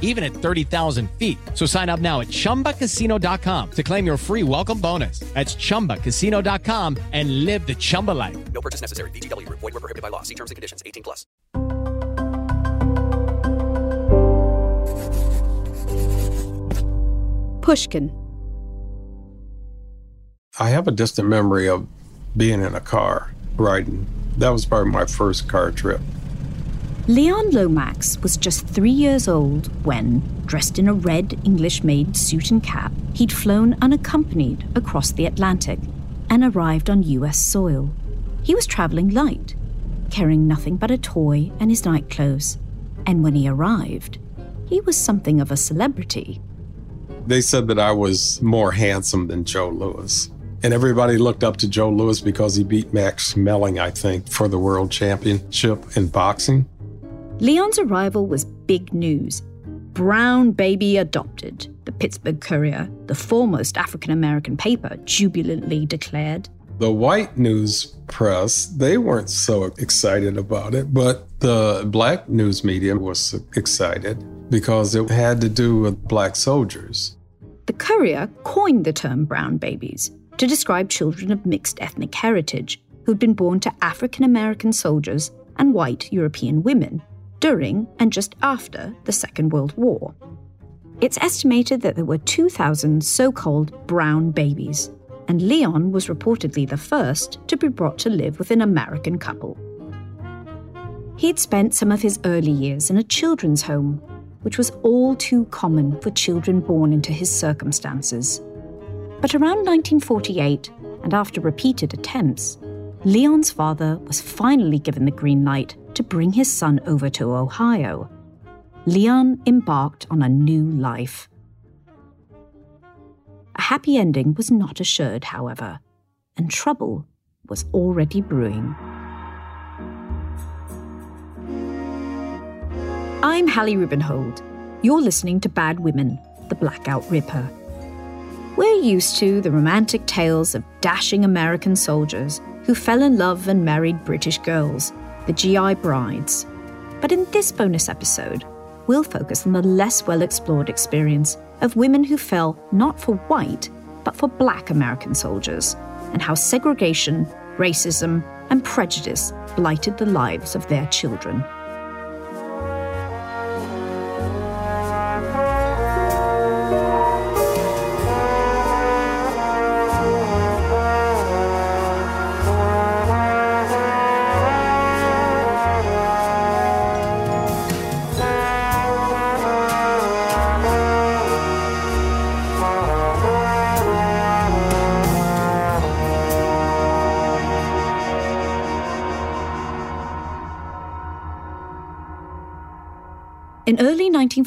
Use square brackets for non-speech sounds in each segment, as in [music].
even at 30,000 feet. So sign up now at ChumbaCasino.com to claim your free welcome bonus. That's ChumbaCasino.com and live the Chumba life. No purchase necessary. VGW Group. Void were prohibited by law. See terms and conditions. 18 plus. Pushkin. I have a distant memory of being in a car riding. That was probably my first car trip. Leon Lomax was just three years old when, dressed in a red English made suit and cap, he'd flown unaccompanied across the Atlantic and arrived on US soil. He was traveling light, carrying nothing but a toy and his nightclothes. And when he arrived, he was something of a celebrity. They said that I was more handsome than Joe Louis. And everybody looked up to Joe Louis because he beat Max Schmeling, I think, for the world championship in boxing. Leon's arrival was big news. Brown baby adopted, the Pittsburgh Courier, the foremost African American paper, jubilantly declared. The white news press, they weren't so excited about it, but the black news media was excited because it had to do with black soldiers. The Courier coined the term brown babies to describe children of mixed ethnic heritage who'd been born to African American soldiers and white European women during and just after the Second World War. It's estimated that there were 2,000 so called brown babies, and Leon was reportedly the first to be brought to live with an American couple. He'd spent some of his early years in a children's home, which was all too common for children born into his circumstances. But around 1948, and after repeated attempts, Leon's father was finally given the green light to bring his son over to Ohio. Leon embarked on a new life. A happy ending was not assured, however, and trouble was already brewing. I'm Hallie Rubenhold. You're listening to Bad Women, the Blackout Ripper. We're used to the romantic tales of dashing American soldiers who fell in love and married British girls, the GI brides. But in this bonus episode, we'll focus on the less well explored experience of women who fell not for white, but for black American soldiers, and how segregation, racism, and prejudice blighted the lives of their children.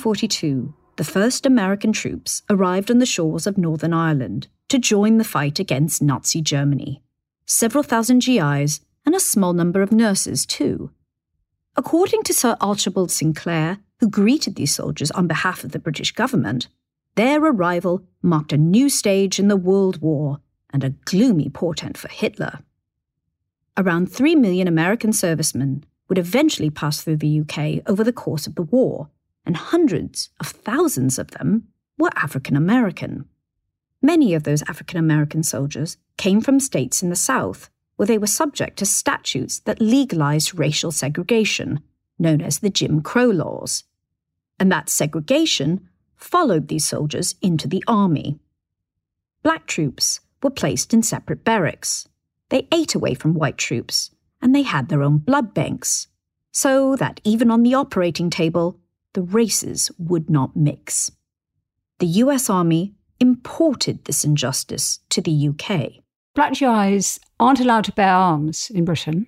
1942, the first American troops arrived on the shores of Northern Ireland to join the fight against Nazi Germany. Several thousand GIs and a small number of nurses, too. According to Sir Archibald Sinclair, who greeted these soldiers on behalf of the British government, their arrival marked a new stage in the World War and a gloomy portent for Hitler. Around 3 million American servicemen would eventually pass through the UK over the course of the war, and hundreds of thousands of them were African American. Many of those African American soldiers came from states in the South where they were subject to statutes that legalized racial segregation, known as the Jim Crow laws. And that segregation followed these soldiers into the army. Black troops were placed in separate barracks. They ate away from white troops, and they had their own blood banks, so that even on the operating table, the races would not mix. The US Army imported this injustice to the UK. Black GIs aren't allowed to bear arms in Britain.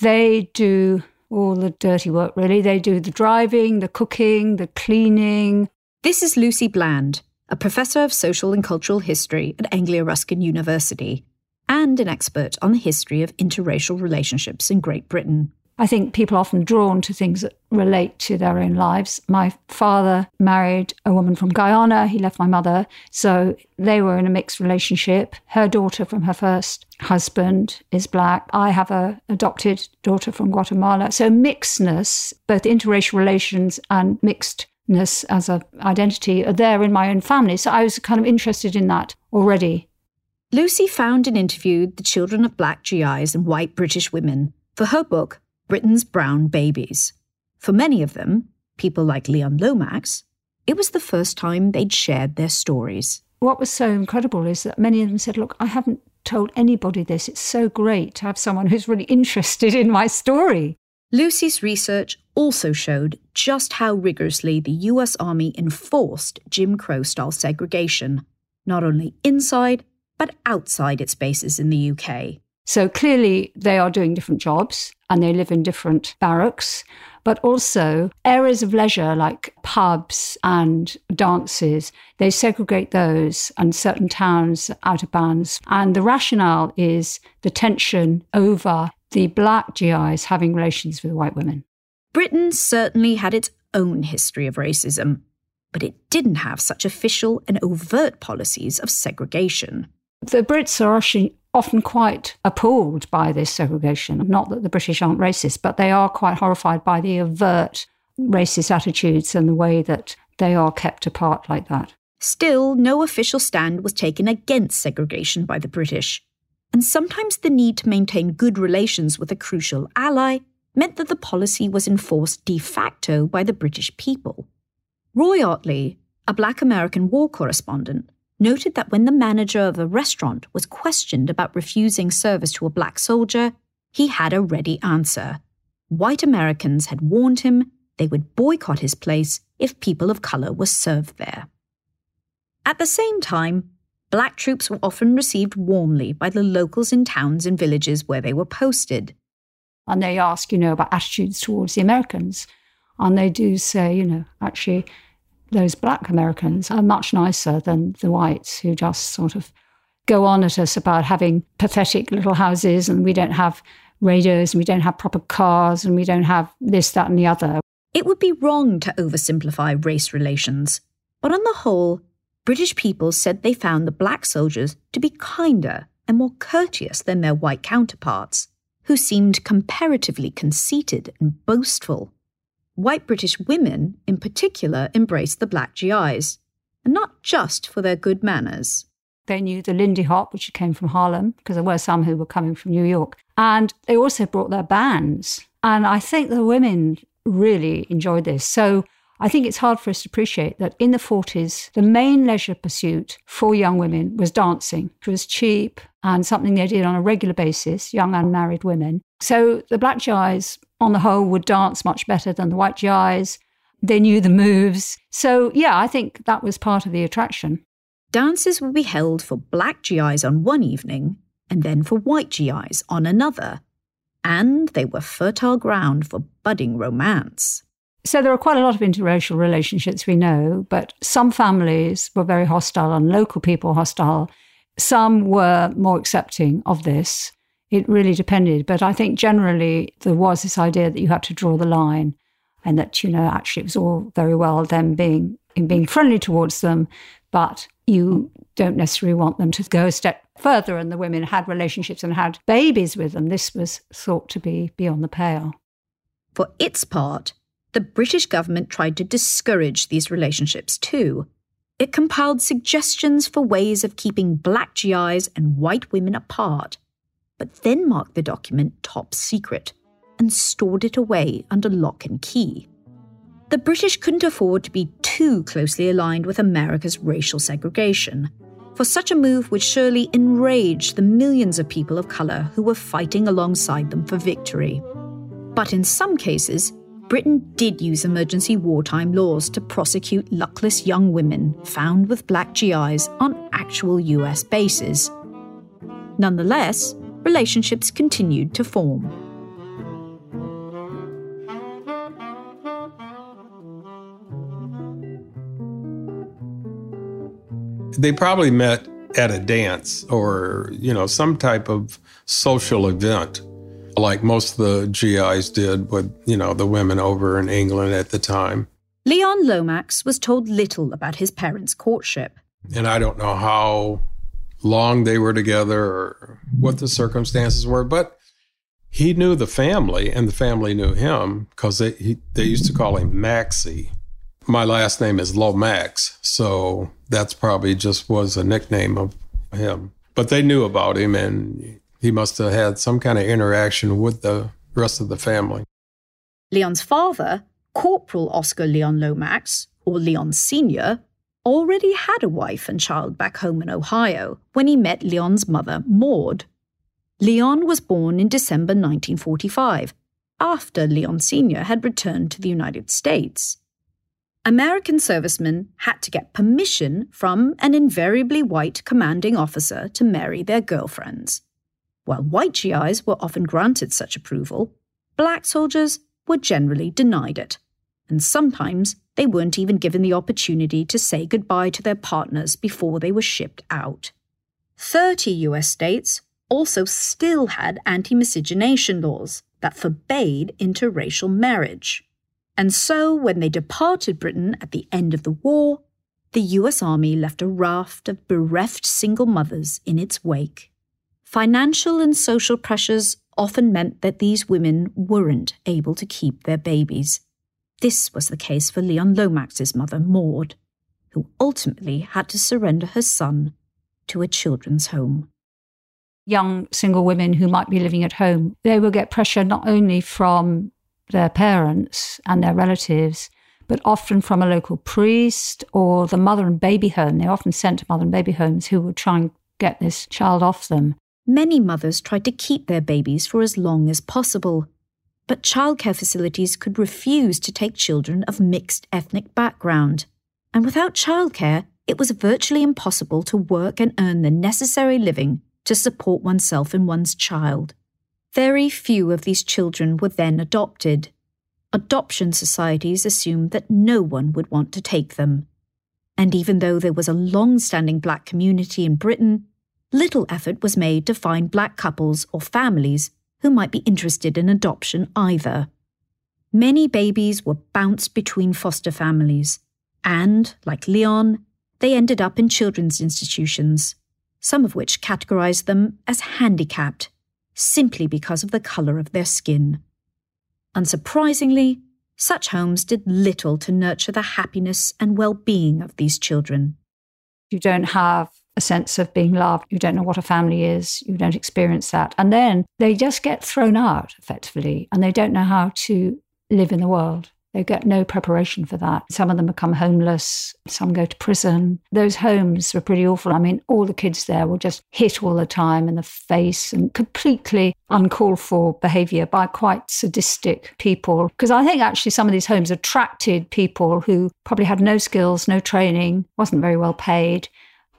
They do all the dirty work, really. They do the driving, the cooking, the cleaning. This is Lucy Bland, a professor of social and cultural history at Anglia Ruskin University and an expert on the history of interracial relationships in Great Britain. I think people are often drawn to things that relate to their own lives. My father married a woman from Guyana. He left my mother. So they were in a mixed relationship. Her daughter from her first husband is black. I have a adopted daughter from Guatemala. So mixedness, both interracial relations and mixedness as an identity are there in my own family. So I was kind of interested in that already. Lucy found and interviewed the children of black GIs and white British women for her book, Britain's Brown Babies. For many of them, people like Leon Lomax, it was the first time they'd shared their stories. What was so incredible is that many of them said, Look, I haven't told anybody this. It's so great to have someone who's really interested in my story. Lucy's research also showed just how rigorously the US Army enforced Jim Crow style segregation, not only inside, but outside its bases in the UK. So clearly, they are doing different jobs and they live in different barracks, but also areas of leisure like pubs and dances, they segregate those and certain towns out of bounds. And the rationale is the tension over the black GIs having relations with white women. Britain certainly had its own history of racism, but it didn't have such official and overt policies of segregation. The Brits are actually often quite appalled by this segregation. Not that the British aren't racist, but they are quite horrified by the overt racist attitudes and the way that they are kept apart like that. Still, no official stand was taken against segregation by the British. And sometimes the need to maintain good relations with a crucial ally meant that the policy was enforced de facto by the British people. Roi Ottley, a black American war correspondent, noted that when the manager of a restaurant was questioned about refusing service to a black soldier, he had a ready answer. White Americans had warned him they would boycott his place if people of color were served there. At the same time, black troops were often received warmly by the locals in towns and villages where they were posted. And they ask, you know, about attitudes towards the Americans. And they do say, you know, actually, those black Americans are much nicer than the whites who just sort of go on at us about having pathetic little houses and we don't have radios and we don't have proper cars and we don't have this, that, and the other. It would be wrong to oversimplify race relations, but on the whole, British people said they found the black soldiers to be kinder and more courteous than their white counterparts, who seemed comparatively conceited and boastful white British women, in particular, embraced the black GIs, and not just for their good manners. They knew the Lindy Hop, which came from Harlem, because there were some who were coming from New York. And they also brought their bands. And I think the women really enjoyed this. So I think it's hard for us to appreciate that in the 40s, the main leisure pursuit for young women was dancing. It was cheap and something they did on a regular basis, young unmarried women. So the black GIs on the whole, would dance much better than the white GIs. They knew the moves. So, yeah, I think that was part of the attraction. Dances would be held for black GIs on one evening and then for white GIs on another. And they were fertile ground for budding romance. So there are quite a lot of interracial relationships we know, but some families were very hostile and local people hostile. Some were more accepting of this. It really depended. But I think generally there was this idea that you had to draw the line and that, you know, actually it was all very well them being in being friendly towards them, but you don't necessarily want them to go a step further. And the women had relationships and had babies with them. This was thought to be beyond the pale. For its part, the British government tried to discourage these relationships too. It compiled suggestions for ways of keeping black GIs and white women apart, but then marked the document top secret and stored it away under lock and key. The British couldn't afford to be too closely aligned with America's racial segregation, for such a move would surely enrage the millions of people of colour who were fighting alongside them for victory. But in some cases, Britain did use emergency wartime laws to prosecute luckless young women found with black GIs on actual US bases. Nonetheless, relationships continued to form. They probably met at a dance or, you know, some type of social event like most of the GIs did with, you know, the women over in England at the time. Leon Lomax was told little about his parents' courtship. And I don't know how long they were together or what the circumstances were, but he knew the family and the family knew him because they, he, they used to call him Maxie. My last name is Lomax, so that's probably just was a nickname of him. But they knew about him and he must have had some kind of interaction with the rest of the family. Leon's father, Corporal Oscar Leon Lomax, or Leon Sr., already had a wife and child back home in Ohio when he met Leon's mother, Maud. Leon was born in December 1945, after Leon Sr. had returned to the United States. American servicemen had to get permission from an invariably white commanding officer to marry their girlfriends. While white GIs were often granted such approval, black soldiers were generally denied it, and sometimes they weren't even given the opportunity to say goodbye to their partners before they were shipped out. 30 US states also still had anti miscegenation laws that forbade interracial marriage. And so, when they departed Britain at the end of the war, the US Army left a raft of bereft single mothers in its wake. Financial and social pressures often meant that these women weren't able to keep their babies. This was the case for Leon Lomax's mother, Maud, who ultimately had to surrender her son to a children's home. Young single women who might be living at home, they will get pressure not only from their parents and their relatives, but often from a local priest or the mother and baby home. They're often sent to mother and baby homes who will try and get this child off them. Many mothers tried to keep their babies for as long as possible, but childcare facilities could refuse to take children of mixed ethnic background. And without childcare, it was virtually impossible to work and earn the necessary living to support oneself and one's child. Very few of these children were then adopted. Adoption societies assumed that no one would want to take them. And even though there was a long standing black community in Britain, little effort was made to find black couples or families who might be interested in adoption either. Many babies were bounced between foster families, and, like Leon, they ended up in children's institutions, some of which categorized them as handicapped simply because of the colour of their skin. Unsurprisingly, such homes did little to nurture the happiness and well being of these children. You don't have a sense of being loved. You don't know what a family is. You don't experience that. And then they just get thrown out effectively and they don't know how to live in the world. They get no preparation for that. Some of them become homeless, some go to prison. Those homes were pretty awful. I mean, all the kids there were just hit all the time in the face and completely uncalled for behavior by quite sadistic people. Because I think actually some of these homes attracted people who probably had no skills, no training, wasn't very well paid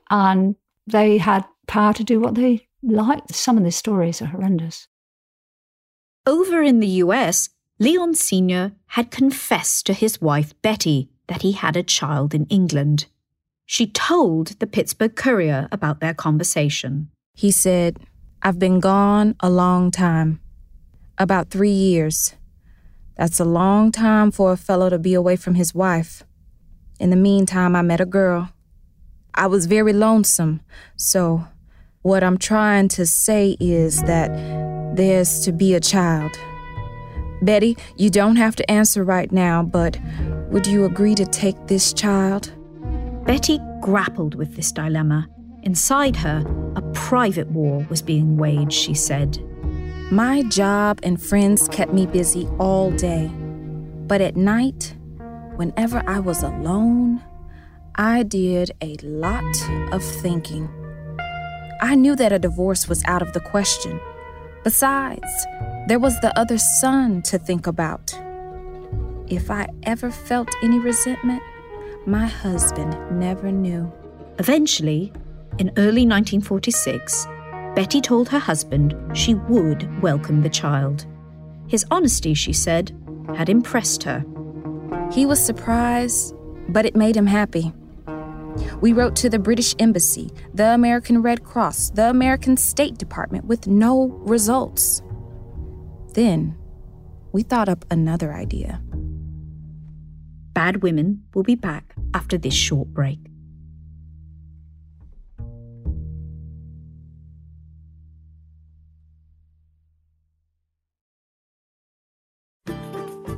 and they had power to do what they liked. Some of the stories are horrendous. Over in the US, Leon Sr. had confessed to his wife Betty that he had a child in England. She told the Pittsburgh Courier about their conversation. He said, I've been gone a long time. About three years. That's a long time for a fellow to be away from his wife. In the meantime, I met a girl. I was very lonesome, so what I'm trying to say is that there's to be a child. Betty, you don't have to answer right now, but would you agree to take this child? Betty grappled with this dilemma. Inside her, a private war was being waged, she said. My job and friends kept me busy all day. But at night, whenever I was alone, I did a lot of thinking. I knew that a divorce was out of the question. Besides, there was the other son to think about. If I ever felt any resentment, my husband never knew. Eventually, in early 1946, Betty told her husband she would welcome the child. His honesty, she said, had impressed her. He was surprised, but it made him happy. We wrote to the British Embassy, the American Red Cross, the American State Department with no results. Then we thought up another idea. Bad Women will be back after this short break.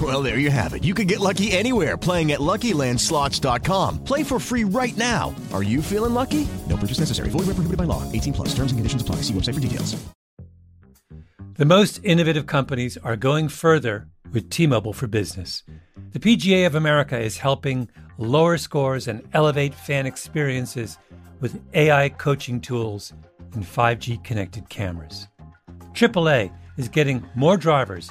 Well, there you have it. You can get lucky anywhere playing at LuckyLandSlots.com. Play for free right now. Are you feeling lucky? No purchase necessary. Void where prohibited by law. 18 plus. Terms and conditions apply. See website for details. The most innovative companies are going further with T-Mobile for Business. The PGA of America is helping lower scores and elevate fan experiences with AI coaching tools and 5G connected cameras. AAA is getting more drivers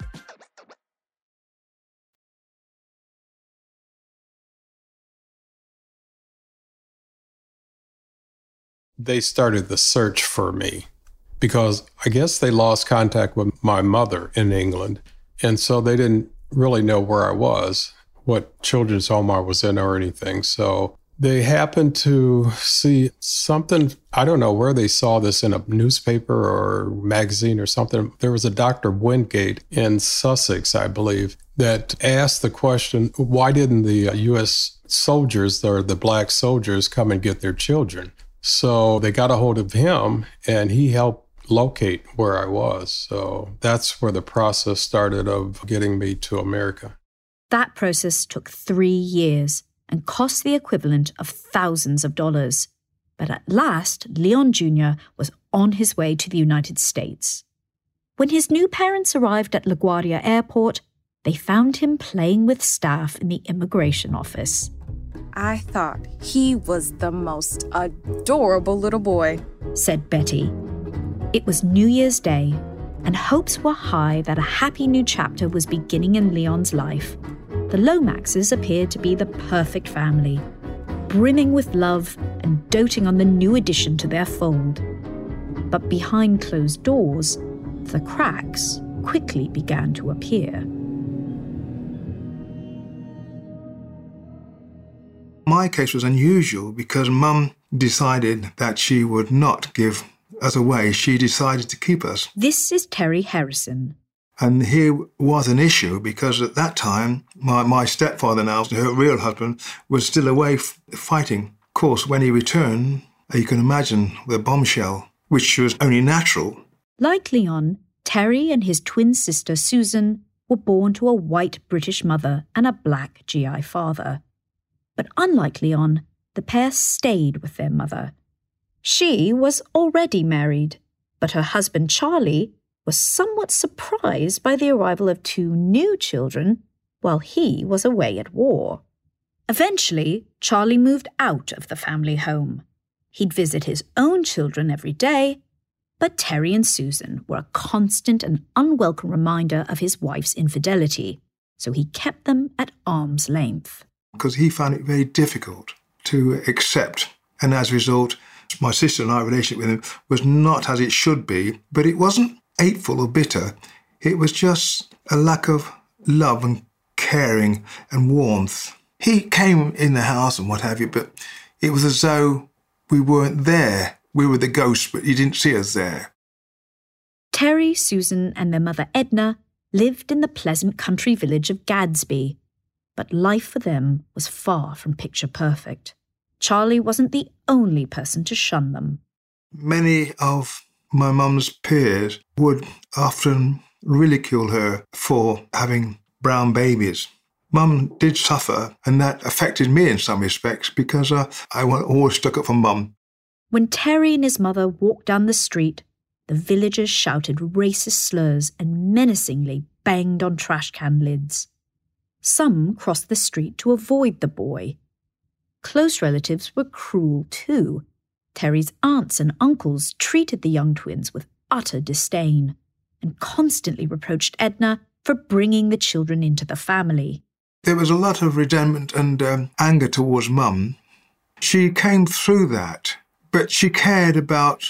they started the search for me because I guess they lost contact with my mother in England. And so they didn't really know where I was, what children's home I was in, or anything. So they happened to see something. I don't know where they saw this in a newspaper or magazine or something. There was a Dr. Wingate in Sussex, I believe, that asked the question why didn't the uh, U.S. soldiers or the black soldiers come and get their children? So they got a hold of him and he helped locate where I was. So that's where the process started of getting me to America. That process took three years and cost the equivalent of thousands of dollars. But at last, Leon Jr. was on his way to the United States. When his new parents arrived at LaGuardia Airport, they found him playing with staff in the immigration office. I thought he was the most adorable little boy, said Betty. It was New Year's Day, and hopes were high that a happy new chapter was beginning in Leon's life. the Lomaxes appeared to be the perfect family, brimming with love and doting on the new addition to their fold. But behind closed doors, the cracks quickly began to appear. My case was unusual because mum decided that she would not give us away. She decided to keep us. This is Terry Harrison. And here was an issue because at that time, my, my stepfather now, her real husband, was still away f- fighting. Of course, when he returned, you can imagine the bombshell, which was only natural. Like Leon, Terry and his twin sister Susan were born to a white British mother and a black GI father. But unlike Leon, the pair stayed with their mother. She was already married, but her husband Charlie was somewhat surprised by the arrival of two new children while he was away at war. Eventually, Charlie moved out of the family home. He'd visit his own children every day, but Terry and Susan were a constant and unwelcome reminder of his wife's infidelity, so he kept them at arm's length. Because he found it very difficult to accept, and as a result, my sister and I relationship with him was not as it should be, but it wasn't hateful or bitter. It was just a lack of love and caring and warmth. He came in the house and what have you, but it was as though we weren't there. We were the ghosts, but he didn't see us there. Terry, Susan, and their mother Edna lived in the pleasant country village of Gadsby, but life for them was far from picture perfect. Charlie wasn't the only person to shun them. Many of my mum's peers would often ridicule her for having brown babies. Mum did suffer, and that affected me in some respects because uh, I always stuck up for mum. When Terry and his mother walked down the street, the villagers shouted racist slurs and menacingly banged on trash can lids. Some crossed the street to avoid the boy. Close relatives were cruel too. Terry's aunts and uncles treated the young twins with utter disdain and constantly reproached Edna for bringing the children into the family. There was a lot of resentment and um, anger towards mum. She came through that, but she cared about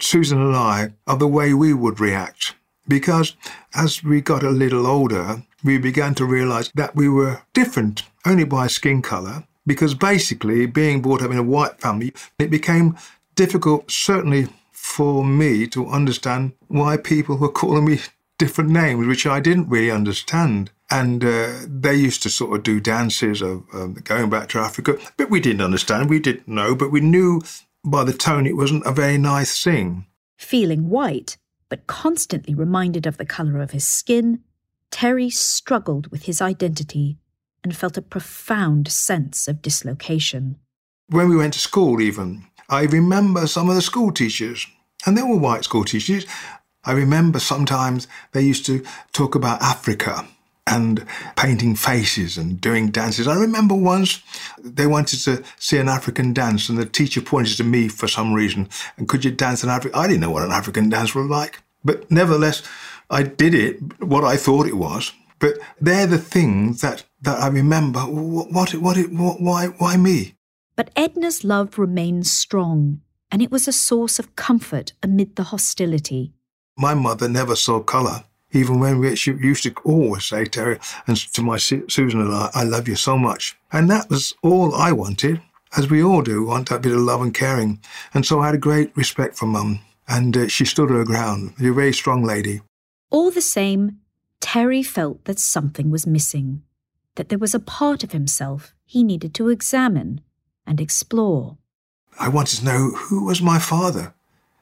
Susan and I of the way we would react. Because as we got a little older, we began to realize that we were different only by skin color. Because basically, being brought up in a white family, it became difficult, certainly for me, to understand why people were calling me different names, which I didn't really understand. And uh, they used to sort of do dances of um, going back to Africa, but we didn't understand. We didn't know, but we knew by the tone it wasn't a very nice thing. Feeling white, but constantly reminded of the colour of his skin, Terry struggled with his identity and felt a profound sense of dislocation. When we went to school, even, I remember some of the school teachers, and they were white school teachers. I remember sometimes they used to talk about Africa and painting faces and doing dances. I remember once they wanted to see an African dance, and the teacher pointed to me for some reason. And could you dance an African? I didn't know what an African dance was like, but nevertheless, I did it what I thought it was. But they're the things that, that I remember. What, what, what, what, why, why me? But Edna's love remained strong, and it was a source of comfort amid the hostility. My mother never saw colour even when we, she used to always say, Terry, and to my Susan and I, I love you so much. And that was all I wanted, as we all do, want that bit of love and caring. And so I had a great respect for Mum, and uh, she stood her ground. You're a very strong lady. All the same, Terry felt that something was missing, that there was a part of himself he needed to examine and explore. I wanted to know who was my father.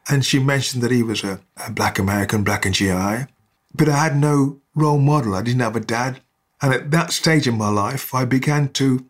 And she mentioned that he was a, a black American, black and GI. But I had no role model. I didn't have a dad. And at that stage in my life, I began to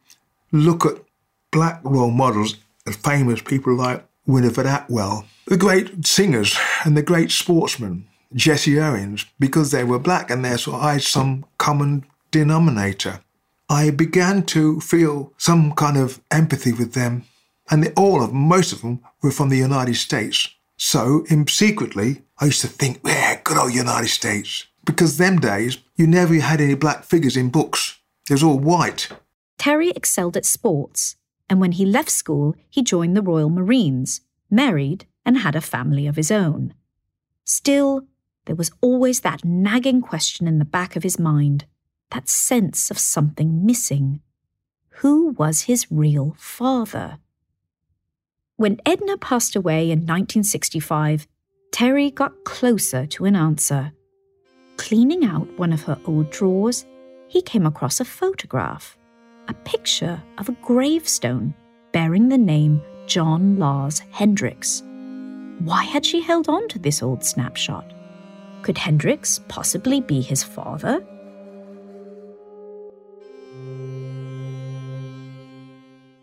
look at black role models and famous people like Winifred Atwell, the great singers and the great sportsmen, Jesse Owens, because they were black and therefore I had some common denominator. I began to feel some kind of empathy with them, and all of most of them were from the United States. So, in, secretly, I used to think, yeah, good old United States. Because them days, you never had any black figures in books. It was all white. Terry excelled at sports, and when he left school, he joined the Royal Marines, married, and had a family of his own. Still, there was always that nagging question in the back of his mind, that sense of something missing. Who was his real father? When Edna passed away in 1965, Terry got closer to an answer. Cleaning out one of her old drawers, he came across a photograph, a picture of a gravestone bearing the name John Lars Hendricks. Why had she held on to this old snapshot? Could Hendricks possibly be his father?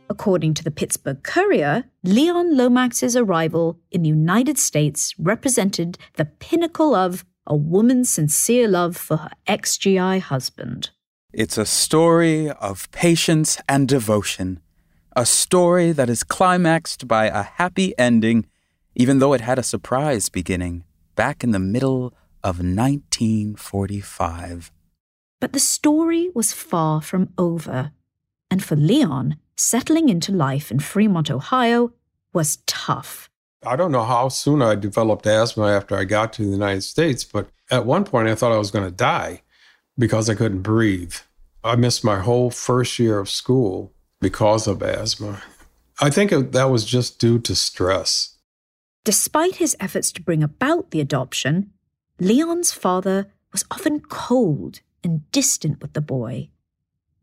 According to the Pittsburgh Courier, Leon Lomax's arrival in the United States represented the pinnacle of a woman's sincere love for her ex GI husband. It's a story of patience and devotion, a story that is climaxed by a happy ending, even though it had a surprise beginning back in the middle of 1945. But the story was far from over, and for Leon, settling into life in Fremont, Ohio was tough. I don't know how soon I developed asthma after I got to the United States, but at one point I thought I was going to die because I couldn't breathe. I missed my whole first year of school because of asthma. I think that was just due to stress. Despite his efforts to bring about the adoption, Leon's father was often cold and distant with the boy.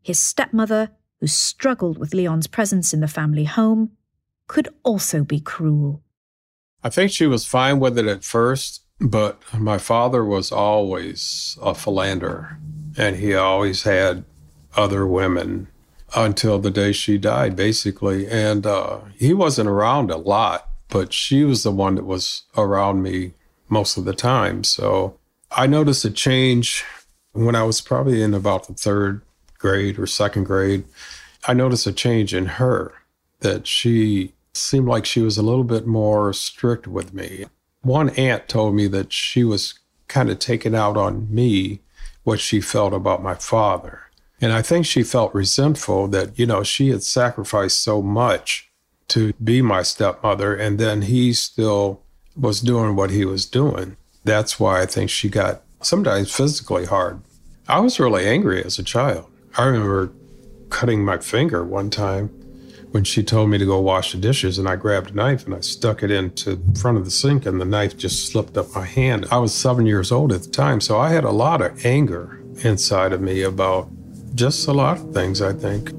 His stepmother who struggled with Leon's presence in the family home, could also be cruel. I think she was fine with it at first, but my father was always a philanderer, and he always had other women until the day she died, basically. And uh, he wasn't around a lot, but she was the one that was around me most of the time. So I noticed a change when I was probably in about the third grade or second grade, I noticed a change in her that she seemed like she was a little bit more strict with me. One aunt told me that she was kind of taking out on me what she felt about my father. And I think she felt resentful that, you know, she had sacrificed so much to be my stepmother, and then he still was doing what he was doing. That's why I think she got sometimes physically hard. I was really angry as a child. I remember cutting my finger one time when she told me to go wash the dishes and I grabbed a knife and I stuck it into the front of the sink and the knife just slipped up my hand. I was seven years old at the time, so I had a lot of anger inside of me about just a lot of things, I think.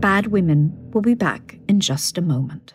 Bad Women will be back in just a moment.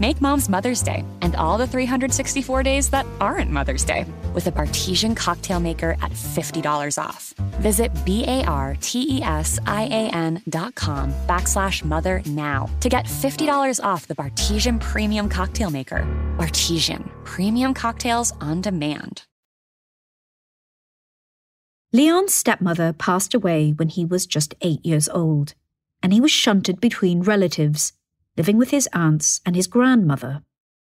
Make mom's Mother's Day and all the 364 days that aren't Mother's Day with a Bartesian cocktail maker at $50 off. Visit B-A-R-T-E-S-I-A-N dot com backslash mother now to get $50 off the Bartesian Premium Cocktail Maker. Bartesian, premium cocktails on demand. Leon's stepmother passed away when he was just eight years old, and he was shunted between relatives, living with his aunts and his grandmother.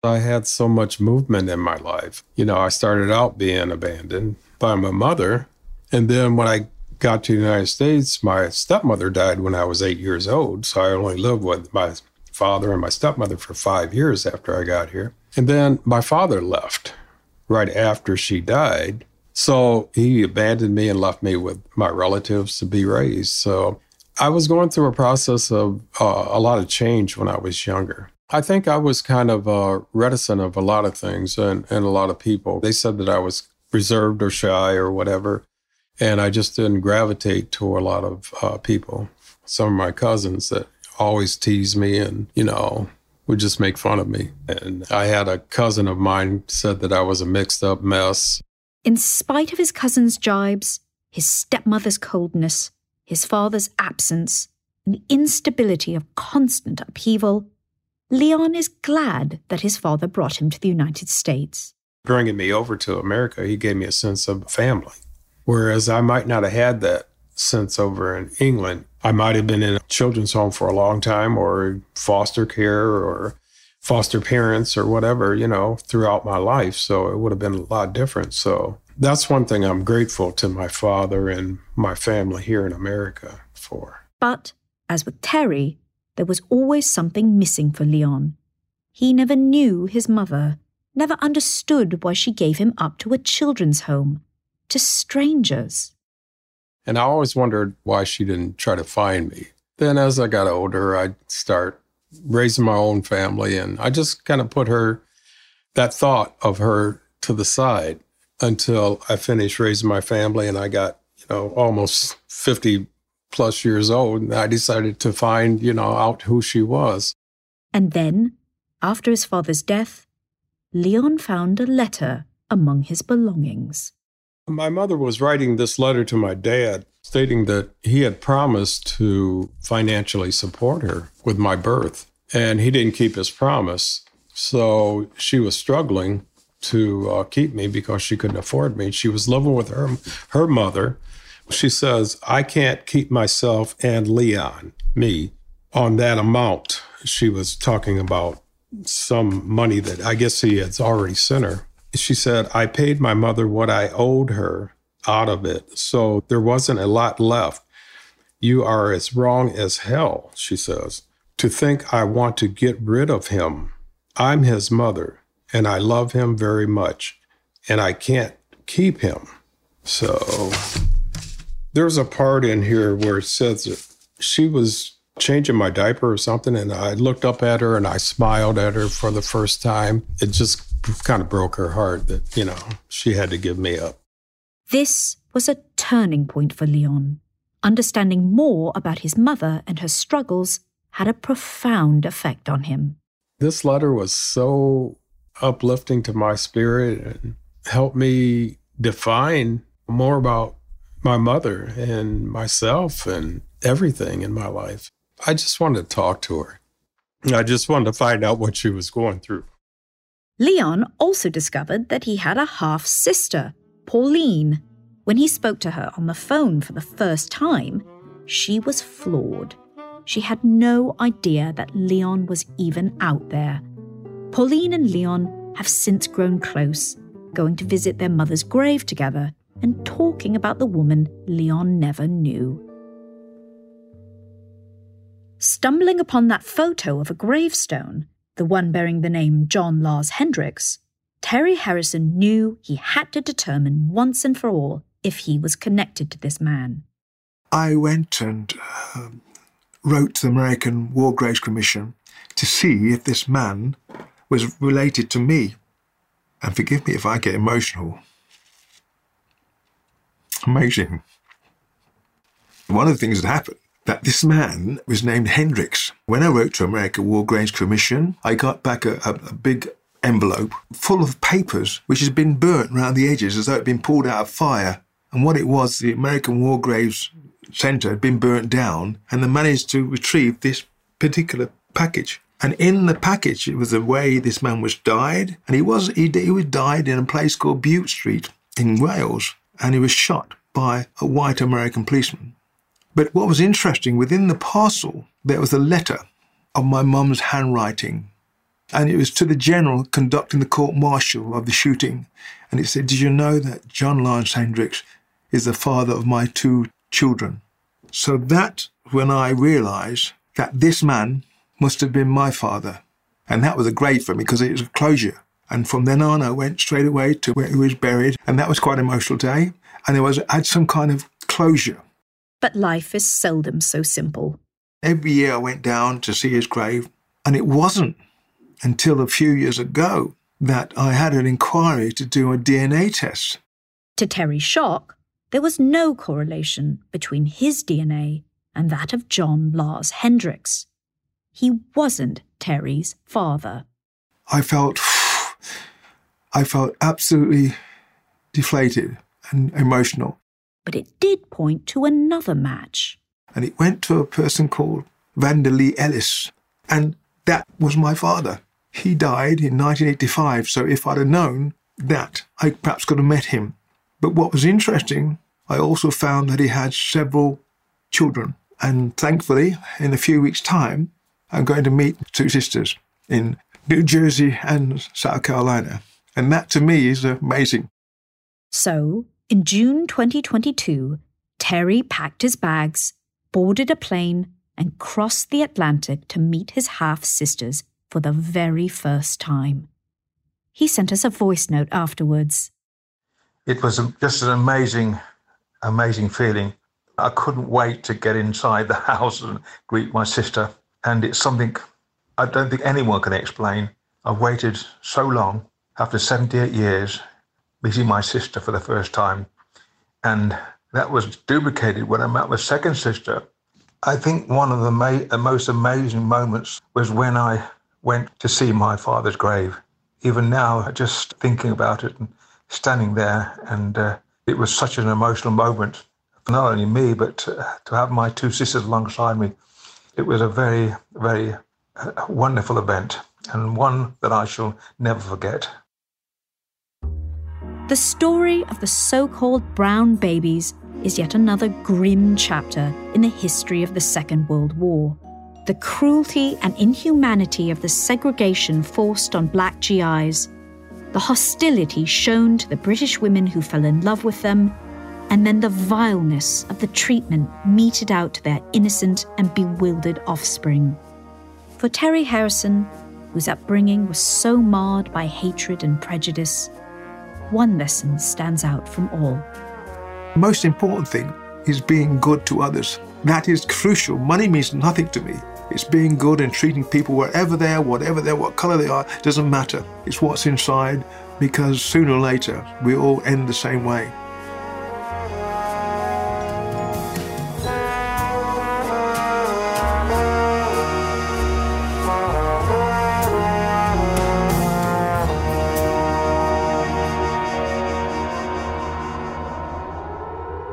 I had so much movement in my life. You know, I started out being abandoned by my mother. And then when I got to the United States, my stepmother died when I was eight years old. So I only lived with my father and my stepmother for five years after I got here. And then my father left right after she died. So he abandoned me and left me with my relatives to be raised. So I was going through a process of uh, a lot of change when I was younger. I think I was kind of uh, reticent of a lot of things and, and a lot of people. They said that I was reserved or shy or whatever. And I just didn't gravitate to a lot of uh, people. Some of my cousins that always tease me and, you know, would just make fun of me. And I had a cousin of mine said that I was a mixed up mess. In spite of his cousin's jibes, his stepmother's coldness, his father's absence, and the instability of constant upheaval, Leon is glad that his father brought him to the United States. Bringing me over to America, he gave me a sense of family. Whereas I might not have had that sense over in England. I might have been in a children's home for a long time or foster care or foster parents or whatever, you know, throughout my life. So it would have been a lot different. So that's one thing I'm grateful to my father and my family here in America for. But, as with Terry, there was always something missing for Leon. He never knew his mother, never understood why she gave him up to a children's home, to strangers. And I always wondered why she didn't try to find me. Then, as I got older, I'd start raising my own family, and I just kind of put her, that thought of her to the side until I finished raising my family and I got, you know, almost 50 plus years old. And I decided to find, you know, out who she was. And then, after his father's death, Leon found a letter among his belongings. My mother was writing this letter to my dad stating that he had promised to financially support her with my birth, and he didn't keep his promise. So she was struggling to uh, keep me because she couldn't afford me. She was living with her her mother. She says, "I can't keep myself and Leon, me, on that amount." She was talking about some money that I guess he had already sent her. She said, "I paid my mother what I owed her out of it, so there wasn't a lot left. You are as wrong as hell," she says. "To think I want to get rid of him. I'm his mother and I love him very much, and I can't keep him. So there's a part in here where it says that she was changing my diaper or something, and I looked up at her and I smiled at her for the first time. It just kind of broke her heart that, you know, she had to give me up. This was a turning point for Leon. Understanding more about his mother and her struggles had a profound effect on him. This letter was so uplifting to my spirit and helped me define more about my mother and myself and everything in my life. I just wanted to talk to her. I just wanted to find out what she was going through. Leon also discovered that he had a half sister, Pauline. When he spoke to her on the phone for the first time, she was floored. She had no idea that Leon was even out there. Pauline and Leon have since grown close, going to visit their mother's grave together and talking about the woman Leon never knew. stumbling upon that photo of a gravestone, the one bearing the name John Lars Hendricks, Terry Harrison knew he had to determine once and for all if he was connected to this man. I went and um, wrote to the American War Graves Commission to see if this man was related to me. And forgive me if I get emotional. Amazing. One of the things that happened that this man was named Hendricks. When I wrote to American War Graves Commission, I got back a, a, a big envelope full of papers which had been burnt around the edges as though it had been pulled out of fire. And what it was, the American War Graves Centre had been burnt down, and they managed to retrieve this particular package. And in the package, it was the way this man was died, and he was he, he was died in a place called Bute Street in Wales, and he was shot by a white American policeman. But what was interesting, within the parcel, there was a letter of my mum's handwriting. And it was to the general conducting the court martial of the shooting. And it said, Did you know that John Lance Hendricks is the father of my two children? So that when I realized that this man must have been my father. And that was a great for me because it was a closure. And from then on, I went straight away to where he was buried. And that was quite an emotional day. And it was, I had some kind of closure. But life is seldom so simple. Every year I went down to see his grave, and it wasn't until a few years ago that I had an inquiry to do a DNA test. To Terry's shock, there was no correlation between his DNA and that of John Lars Hendricks. He wasn't Terry's father. I felt [sighs] I felt absolutely deflated and emotional. But it did point to another match. And it went to a person called Vanderlee Ellis. And that was my father. He died in 1985, so if I'd have known that, I perhaps could have met him. But what was interesting, I also found that he had several children. And thankfully, in a few weeks' time, I'm going to meet two sisters in New Jersey and South Carolina. And that to me is amazing. So, in June 2022, Terry packed his bags, boarded a plane, and crossed the Atlantic to meet his half sisters for the very first time. He sent us a voice note afterwards. It was just an amazing, amazing feeling. I couldn't wait to get inside the [laughs] house and greet my sister. And it's something I don't think anyone can explain. I've waited so long, after 78 years, meeting my sister for the first time. And that was duplicated when I met my second sister. I think one of the, ma- most amazing moments was when I went to see my father's grave. Even now, just thinking about it and standing there, and uh, it was such an emotional moment for not only me, but uh, to have my two sisters alongside me. It was a very, very uh, wonderful event and one that I shall never forget. The story of the so called brown babies is yet another grim chapter in the history of the Second World War. The cruelty and inhumanity of the segregation forced on black GIs, the hostility shown to the British women who fell in love with them, and then the vileness of the treatment meted out to their innocent and bewildered offspring. For Terry Harrison, whose upbringing was so marred by hatred and prejudice, one lesson stands out from all. The most important thing is being good to others. That is crucial. Money means nothing to me. It's being good and treating people wherever they are, whatever they are, what color they are, doesn't matter. It's what's inside because sooner or later we all end the same way.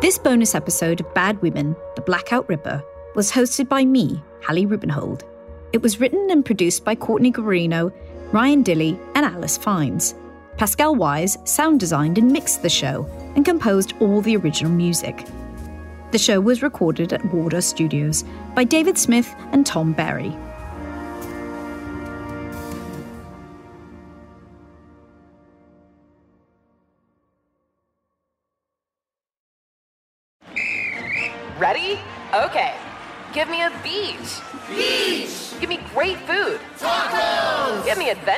This bonus episode of Bad Women, The Blackout Ripper, was hosted by me, Hallie Rubenhold. It was written and produced by Courtney Guarino, Ryan Dilly, and Alice Fines. Pascal Wyse sound designed and mixed the show and composed all the original music. The show was recorded at Wardour Studios by David Smith and Tom Barry.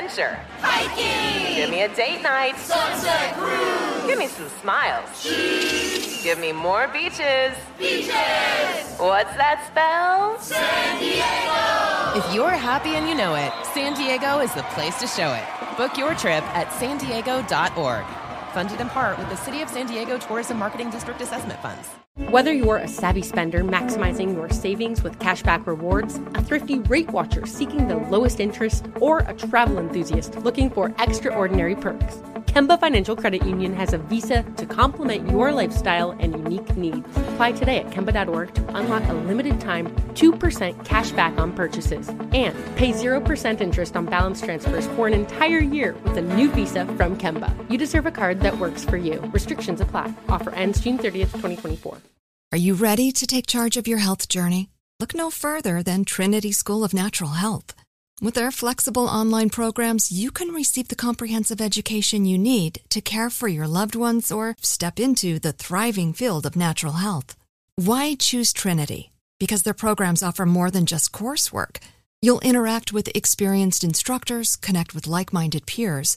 Adventure. Hiking. Give me a date night. Sunset cruise. Give me some smiles. Cheese. Give me more beaches. Beaches. What's that spell? San Diego. If you're happy and you know it, San Diego is the place to show it. Book your trip at san diego.org. Funded in part with the City of San Diego Tourism Marketing District Assessment Funds. Whether you're a savvy spender maximizing your savings with cashback rewards, a thrifty rate watcher seeking the lowest interest, or a travel enthusiast looking for extraordinary perks, Kemba Financial Credit Union has a visa to complement your lifestyle and unique needs. Apply today at Kemba.org to unlock a limited time 2% cash back on purchases and pay 0% interest on balance transfers for an entire year with a new visa from Kemba. You deserve a card that works for you. Restrictions apply. Offer ends June 30th, 2024. Are you ready to take charge of your health journey? Look no further than Trinity School of Natural Health. With their flexible online programs, you can receive the comprehensive education you need to care for your loved ones or step into the thriving field of natural health. Why choose Trinity? Because their programs offer more than just coursework. You'll interact with experienced instructors, connect with like minded peers,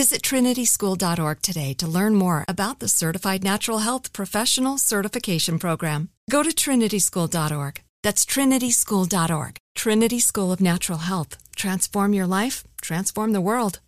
Visit trinityschool.org today to learn more about the Certified Natural Health Professional Certification Program. Go to trinityschool.org. That's trinityschool.org. Trinity School of Natural Health. Transform your life, transform the world.